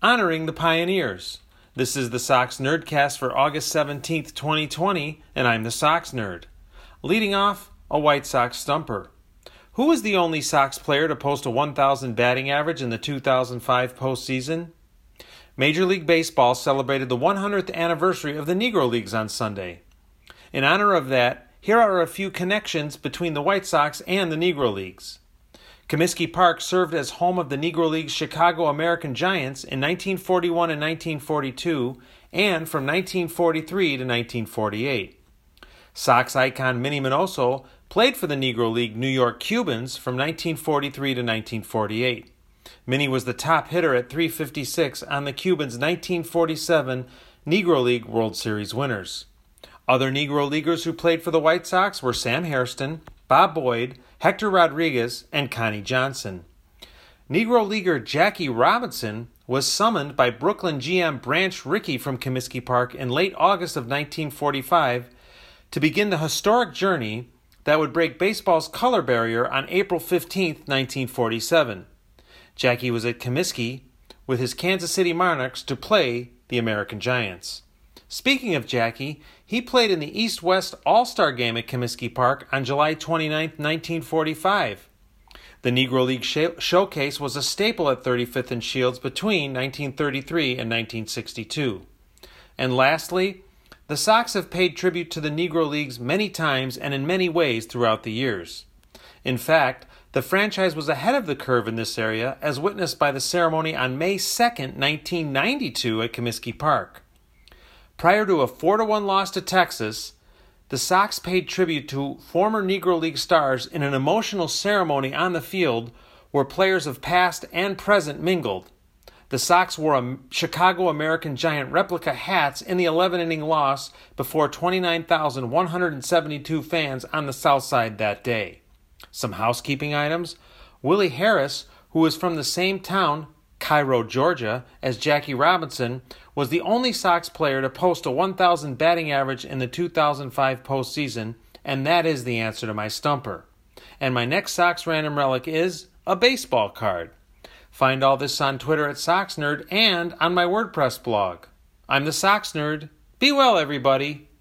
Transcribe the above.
honoring the pioneers. This is the Sox Nerdcast for August 17th, 2020, and I'm the Sox Nerd. Leading off, a White Sox stumper. Who was the only Sox player to post a 1,000 batting average in the 2005 postseason? Major League Baseball celebrated the 100th anniversary of the Negro Leagues on Sunday. In honor of that, here are a few connections between the White Sox and the Negro Leagues. Comiskey Park served as home of the Negro League's Chicago American Giants in 1941 and 1942, and from 1943 to 1948. Sox icon Minnie Minoso played for the Negro League New York Cubans from 1943 to 1948. Minnie was the top hitter at 356 on the Cubans' 1947 Negro League World Series winners. Other Negro Leaguers who played for the White Sox were Sam Hairston, Bob Boyd, Hector Rodriguez, and Connie Johnson. Negro Leaguer Jackie Robinson was summoned by Brooklyn GM Branch Rickey from Comiskey Park in late August of 1945 to begin the historic journey that would break baseball's color barrier on April 15, 1947. Jackie was at Comiskey with his Kansas City Monarchs to play the American Giants. Speaking of Jackie, he played in the East West All Star game at Comiskey Park on July 29, 1945. The Negro League sh- Showcase was a staple at 35th and Shields between 1933 and 1962. And lastly, the Sox have paid tribute to the Negro Leagues many times and in many ways throughout the years. In fact, the franchise was ahead of the curve in this area, as witnessed by the ceremony on May 2, 1992, at Comiskey Park. Prior to a 4 1 loss to Texas, the Sox paid tribute to former Negro League stars in an emotional ceremony on the field where players of past and present mingled. The Sox wore a Chicago American Giant replica hats in the 11 inning loss before 29,172 fans on the South Side that day. Some housekeeping items Willie Harris, who is from the same town, Cairo, Georgia, as Jackie Robinson, was the only Sox player to post a 1,000 batting average in the 2005 postseason, and that is the answer to my stumper. And my next Sox random relic is a baseball card. Find all this on Twitter at Sox Nerd and on my WordPress blog. I'm the Sox Nerd. Be well, everybody.